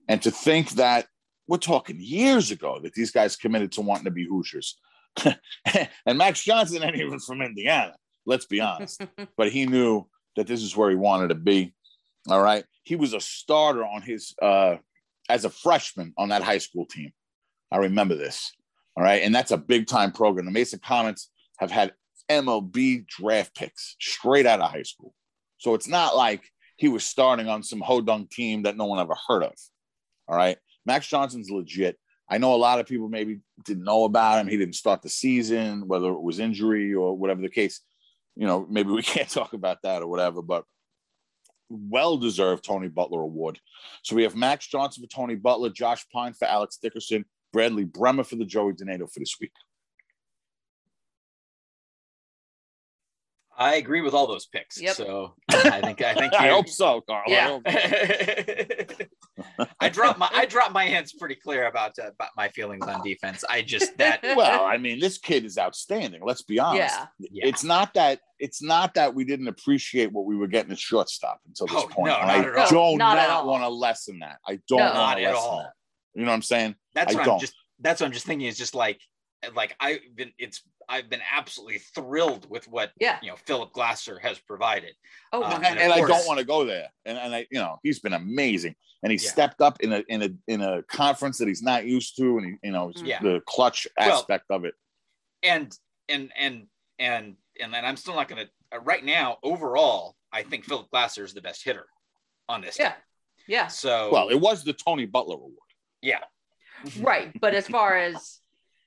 And to think that we're talking years ago that these guys committed to wanting to be Hoosiers. and Max Johnson ain't even from Indiana, let's be honest. but he knew that this is where he wanted to be. All right. He was a starter on his uh as a freshman on that high school team. I remember this. All right. And that's a big time program. The Mason Comets have had MLB draft picks straight out of high school. So it's not like he was starting on some hodunk team that no one ever heard of. All right. Max Johnson's legit. I know a lot of people maybe didn't know about him. He didn't start the season, whether it was injury or whatever the case. You know, maybe we can't talk about that or whatever, but well deserved Tony Butler award. So we have Max Johnson for Tony Butler, Josh Pyne for Alex Dickerson, Bradley Brehmer for the Joey DeNato for this week. I agree with all those picks. Yep. So I think I think I hope so, Carl. Yeah. I, I dropped my I dropped my hands pretty clear about uh, about my feelings on defense. I just that well, I mean, this kid is outstanding. Let's be honest. Yeah. yeah. It's not that it's not that we didn't appreciate what we were getting at shortstop until this oh, point. No, I don't not, not want to lessen that. I don't no, want to lessen all. that. You know what I'm saying? That's I what don't. I'm just that's what I'm just thinking is just like like I've been it's I've been absolutely thrilled with what yeah. you know Philip Glasser has provided. Oh, um, and, and I don't want to go there. And, and I, you know, he's been amazing, and he yeah. stepped up in a in a in a conference that he's not used to, and he, you know, yeah. the clutch aspect well, of it. And and and and and then I'm still not going to uh, right now. Overall, I think Philip Glasser is the best hitter on this. Yeah, team. yeah. So well, it was the Tony Butler Award. Yeah. Right, but as far as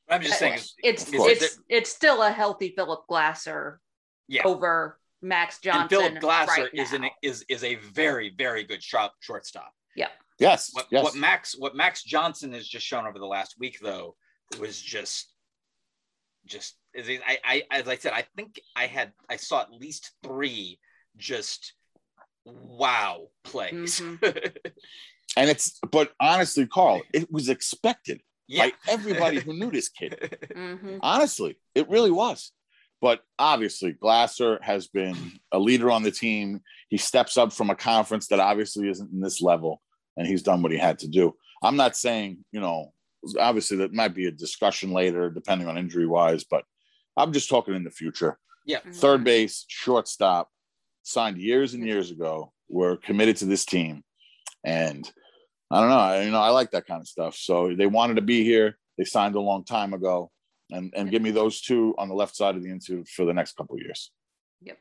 I'm just saying, it's it's it's, it's still a healthy Philip Glasser yeah. over Max Johnson. And Philip Glasser right is an is is a very very good short shortstop. Yeah. Yes. What, yes. what Max what Max Johnson has just shown over the last week though was just just as I, I as I said I think I had I saw at least three just wow plays. Mm-hmm. And it's, but honestly, Carl, it was expected yeah. by everybody who knew this kid. Mm-hmm. Honestly, it really was. But obviously, Glasser has been a leader on the team. He steps up from a conference that obviously isn't in this level, and he's done what he had to do. I'm not saying, you know, obviously that might be a discussion later, depending on injury wise, but I'm just talking in the future. Yeah. Mhm. Third base, shortstop, signed years and years ago. Were committed to this team, and I don't know. I, you know, I like that kind of stuff. So they wanted to be here. They signed a long time ago, and and give me those two on the left side of the infield for the next couple of years. Yep.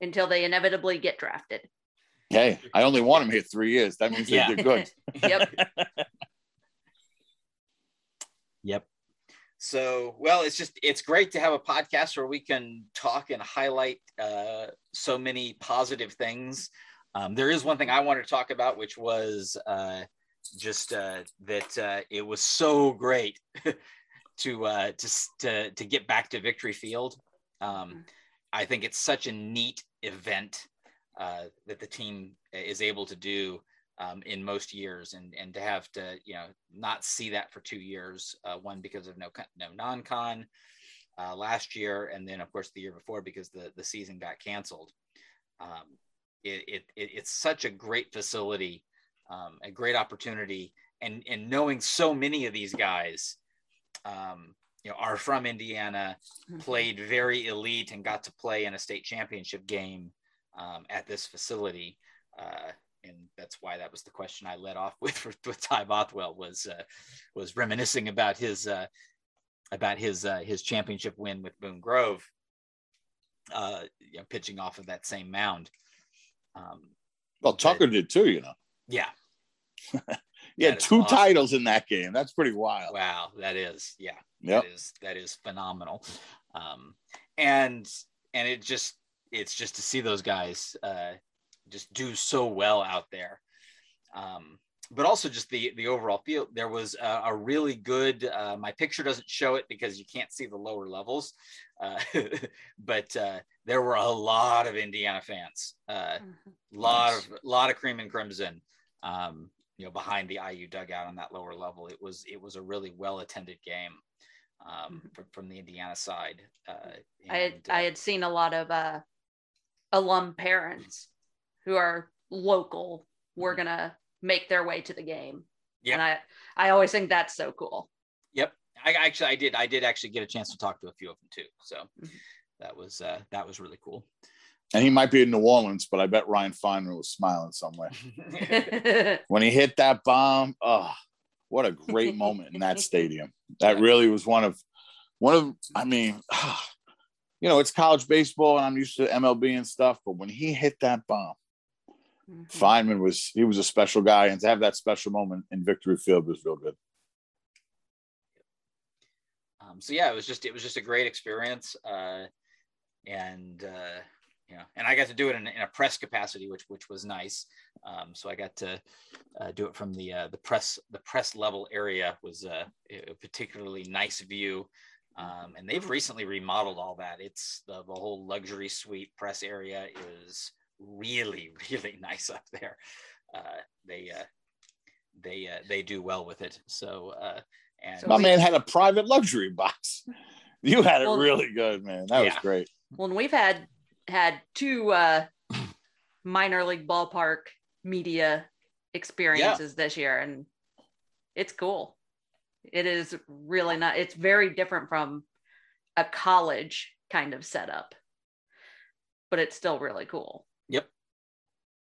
Until they inevitably get drafted. Hey, I only want them here three years. That means they Yeah. did good. Yep. Yep. So, well, it's just it's great to have a podcast where we can talk and highlight uh, so many positive things. Um, there is one thing I wanted to talk about, which was uh, just uh, that uh, it was so great to uh, to to to get back to Victory Field. Um, I think it's such a neat event uh, that the team is able to do um, in most years, and and to have to you know not see that for two years, uh, one because of no no non-con uh, last year, and then of course the year before because the the season got canceled. Um, it, it, it it's such a great facility, um, a great opportunity, and and knowing so many of these guys, um, you know, are from Indiana, played very elite, and got to play in a state championship game um, at this facility. Uh, and that's why that was the question I led off with with Ty Bothwell was uh, was reminiscing about his uh, about his uh, his championship win with Boone Grove, uh, you know, pitching off of that same mound. Um, Well, Tucker did too. You know, yeah, yeah, two awesome. titles in that game. That's pretty wild. wow, that is yeah, Yep. that is that is phenomenal, um, and and it just it's just to see those guys uh, just do so well out there. Um, but also just the the overall feel. There was a, a really good. Uh, my picture doesn't show it because you can't see the lower levels, uh, but uh, there were a lot of Indiana fans. Uh, Mhm. lot Nice. of lot of cream and crimson. Um, you know, behind the IU dugout on that lower level, it was it was a really well attended game um, Mhm. from, from the Indiana side. Uh, I had uh, I had seen a lot of uh, alum parents who are local were gonna make their way to the game. Yeah. And I I always think that's so cool. Yep. I actually I did I did actually get a chance to talk to a few of them too. So Mhm. that was uh, that was really cool. And he might be in New Orleans, but I bet Ryan Feynman was smiling somewhere when he hit that bomb. Oh, what a great moment in that stadium! That really was one of one of. I mean, you know, it's college baseball, and I'm used to MLB and stuff. But when he hit that bomb, Mhm. Feynman was he was a special guy, and to have that special moment in Victory Field was real good. Um, so yeah, it was just it was just a great experience, uh, and uh, you know, and I got to do it in, in a press capacity, which which was nice. Um, so I got to uh, do it from the uh, the press the press level area was uh, a particularly nice view. Um, and they've recently remodeled all that. It's the, the whole luxury suite press area is really really nice up there. Uh, they uh, they they do well with it. So uh, and So My we- man had a private luxury box. You had it Well- really good, man. That was great. Well, and we've had had two uh, minor league ballpark media experiences this year, and it's cool. It is really not. It's very different from a college kind of setup, but it's still really cool. Yep.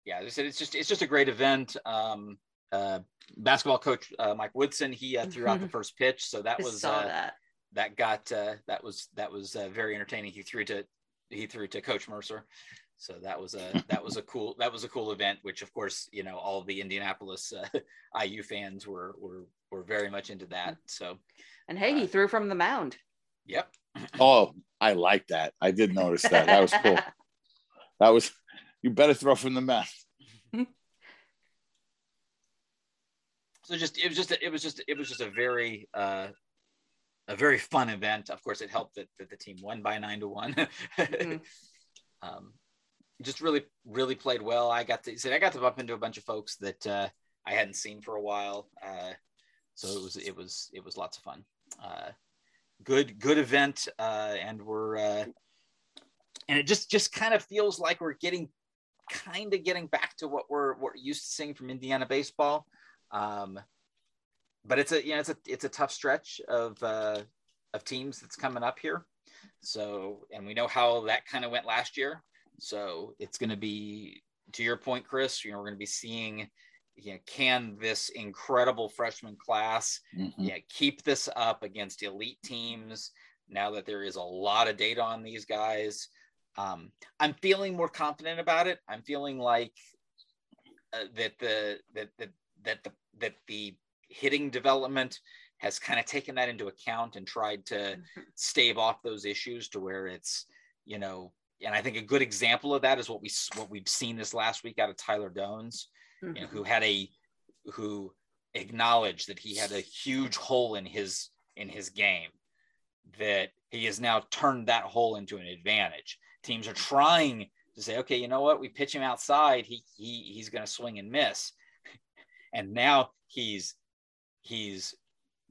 Yeah, as I said, it's just it's just a great event. Um, uh, basketball coach uh, Mike Woodson he uh, threw out the first pitch, so that I was saw uh, that. that got uh, that was that was uh, very entertaining. He threw to he threw to Coach Mercer, so that was a that was a cool that was a cool event. Which of course you know all the Indianapolis uh, IU fans were were were very much into that. So And hey, he threw from the mound. yep. Oh, I like that. I did notice that. That was cool. That was you better throw from the mouth. So just it was just a, it was just it was just a very uh a very fun event. Of course it helped that, that the team won by nine to one. Mhm. um just really really played well. I got to said i got to bump into a bunch of folks that uh i hadn't seen for a while. Uh so it was it was it was lots of fun. Uh good good event uh and we're uh and it just just kind of feels like we're getting kind of getting back to what we're we're used to seeing from indiana baseball um, but it's a you know it's a it's a tough stretch of uh, of teams that's coming up here. So, and we know how that kind of went last year. So it's going to be, to your point, Chris, you know, we're going to be seeing, you know, can this incredible freshman class, mm-hmm. yeah, keep this up against elite teams now that there is a lot of data on these guys? Um, I'm feeling more confident about it. I'm feeling like uh, that the that that that the that the hitting development has kind of taken that into account and tried to mm-hmm. stave off those issues to where it's you know and I think a good example of that is what we what we've seen this last week out of Tyler Doanes, mm-hmm. you know, who mm-hmm. had a who acknowledged that he had a huge hole in his in his game that he has now turned that hole into an advantage. Teams are trying to say, okay, you know what? We pitch him outside, he he he's going to swing and miss, and now he's he's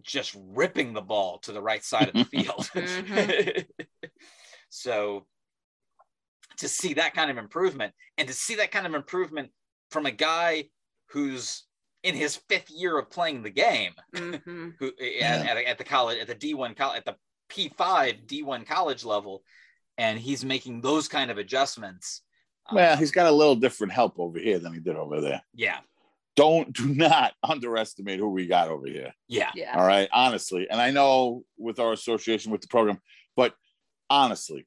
just ripping the ball to the right side of the field. mm-hmm. so to see that kind of improvement and to see that kind of improvement from a guy who's in his fifth year of playing the game, mm-hmm. who yeah. at, at, the college at the D1 college at the P5 D1 college level, and he's making those kind of adjustments. Well, um, he's got a little different help over here than he did over there. Yeah. Don't do not underestimate who we got over here. Yeah. Yeah. All right. Honestly. And I know with our association with the program, but honestly,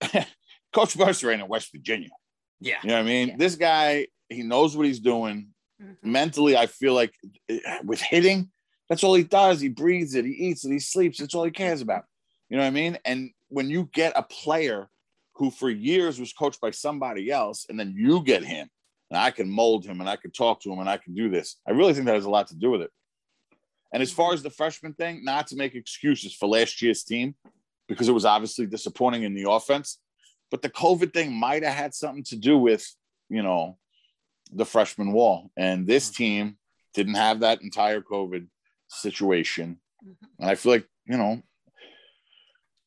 Coach Mercer ain't in West Virginia. Yeah. You know what I mean? Yeah. This guy, he knows what he's doing. Mm-hmm. Mentally, I feel like eh, with hitting, that's all he does. He breathes it, he eats it, he sleeps. That's all he cares about. You know what I mean? And when you get a player who for years was coached by somebody else, and then you get him, and I can mold him and I can talk to him and I can do this. I really think that has a lot to do with it. And as far as the freshman thing, not to make excuses for last year's team, because it was obviously disappointing in the offense, but the COVID thing might have had something to do with, you know, the freshman wall. And this mm-hmm. team didn't have that entire COVID situation. Mm-hmm. And I feel like, you know,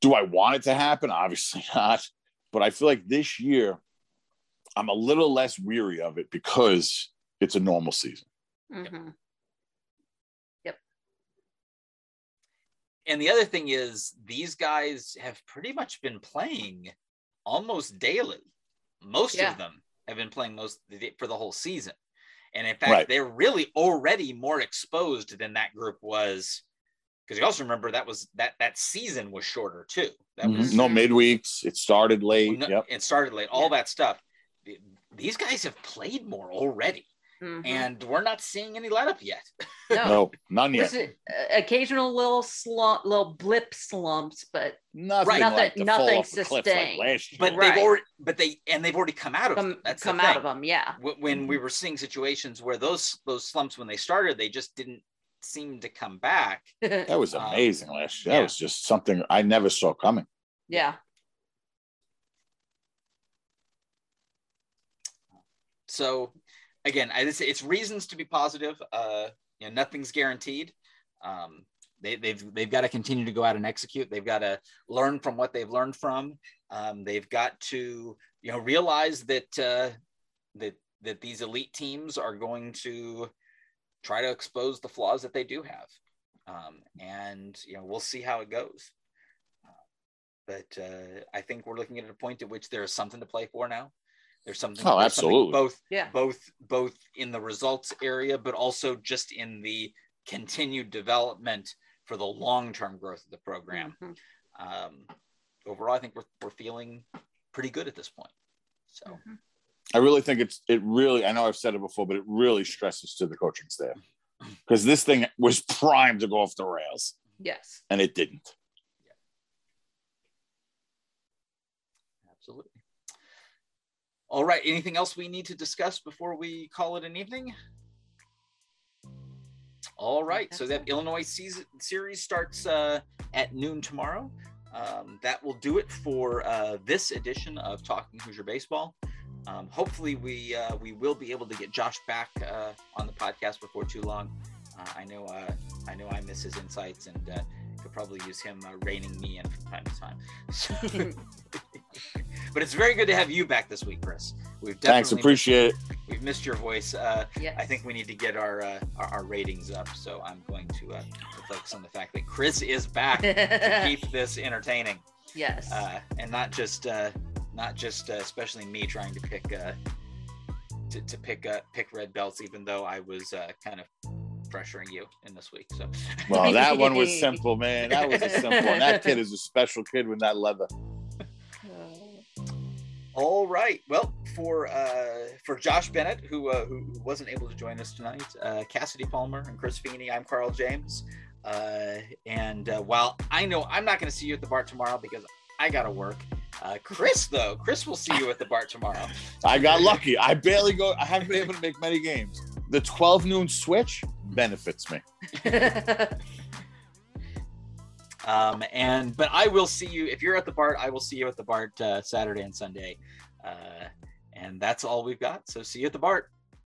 do I want it to happen? Obviously not. But I feel like this year, I'm a little less weary of it because it's a normal season. Mm-hmm. Yep. And the other thing is, these guys have pretty much been playing almost daily. Most yeah. of them have been playing most for the whole season. And in fact, right. they're really already more exposed than that group was because you also remember that was that that season was shorter too. That mm-hmm. was no midweeks. It started late. No, yep. It started late. All yeah. that stuff. These guys have played more already. Mm-hmm. And we're not seeing any let up yet. No, no none yet. It, uh, occasional little slump, little blip slumps, but nothing, nothing, like nothing sustained. Like but right. they've already, but they and they've already come out of come, them. That's come the out of them. Yeah. When mm-hmm. we were seeing situations where those those slumps when they started, they just didn't seem to come back. that was um, amazing um, last year. That yeah. was just something I never saw coming. Yeah. So again, I just it's reasons to be positive. Uh, you know, nothing's guaranteed. Um, they, they've they've got to continue to go out and execute. They've got to learn from what they've learned from. Um, they've got to you know realize that uh, that that these elite teams are going to try to expose the flaws that they do have. Um, and you know we'll see how it goes. But uh, I think we're looking at a point at which there is something to play for now. There's something. Oh, absolutely. Something both, yeah. both, both in the results area, but also just in the continued development for the long-term growth of the program. Mm-hmm. Um, overall, I think we're we're feeling pretty good at this point. So. Mm-hmm. I really think it's it really I know I've said it before, but it really stresses to the coaching staff because this thing was primed to go off the rails. Yes. And it didn't. Yeah. Absolutely. All right. Anything else we need to discuss before we call it an evening? All right. So that Illinois season series starts uh, at noon tomorrow. Um, that will do it for uh, this edition of Talking Hoosier Baseball. Um, hopefully, we uh, we will be able to get Josh back uh, on the podcast before too long. Uh, I know uh, I know I miss his insights and could probably use him reining me in from time to time. but it's very good to have you back this week, Chris. We've thanks, appreciate it. We've missed your voice. Uh, yes. I think we need to get our, uh, our, our ratings up. So I'm going to, uh, to focus on the fact that Chris is back to keep this entertaining. Yes. Uh, and not just uh, not just uh, especially me trying to pick uh, to, to pick uh, pick red belts, even though I was uh, kind of pressuring you in this week. So well, that one was simple, man. That was a simple one. That kid is a special kid with that leather. All right. Well, for uh, for Josh Bennett, who uh, who wasn't able to join us tonight, uh, Cassidy Palmer and Chris Feeney, I'm Carl James. Uh, and uh, while I know I'm not going to see you at the bar tomorrow because I got to work, uh, Chris though, Chris will see you at the bar tomorrow. I got lucky. I barely go. I haven't been able to make many games. The 12 noon switch benefits me. um, and but I will see you if you're at the Bart. I will see you at the Bart uh, Saturday and Sunday, uh, and that's all we've got. So see you at the Bart.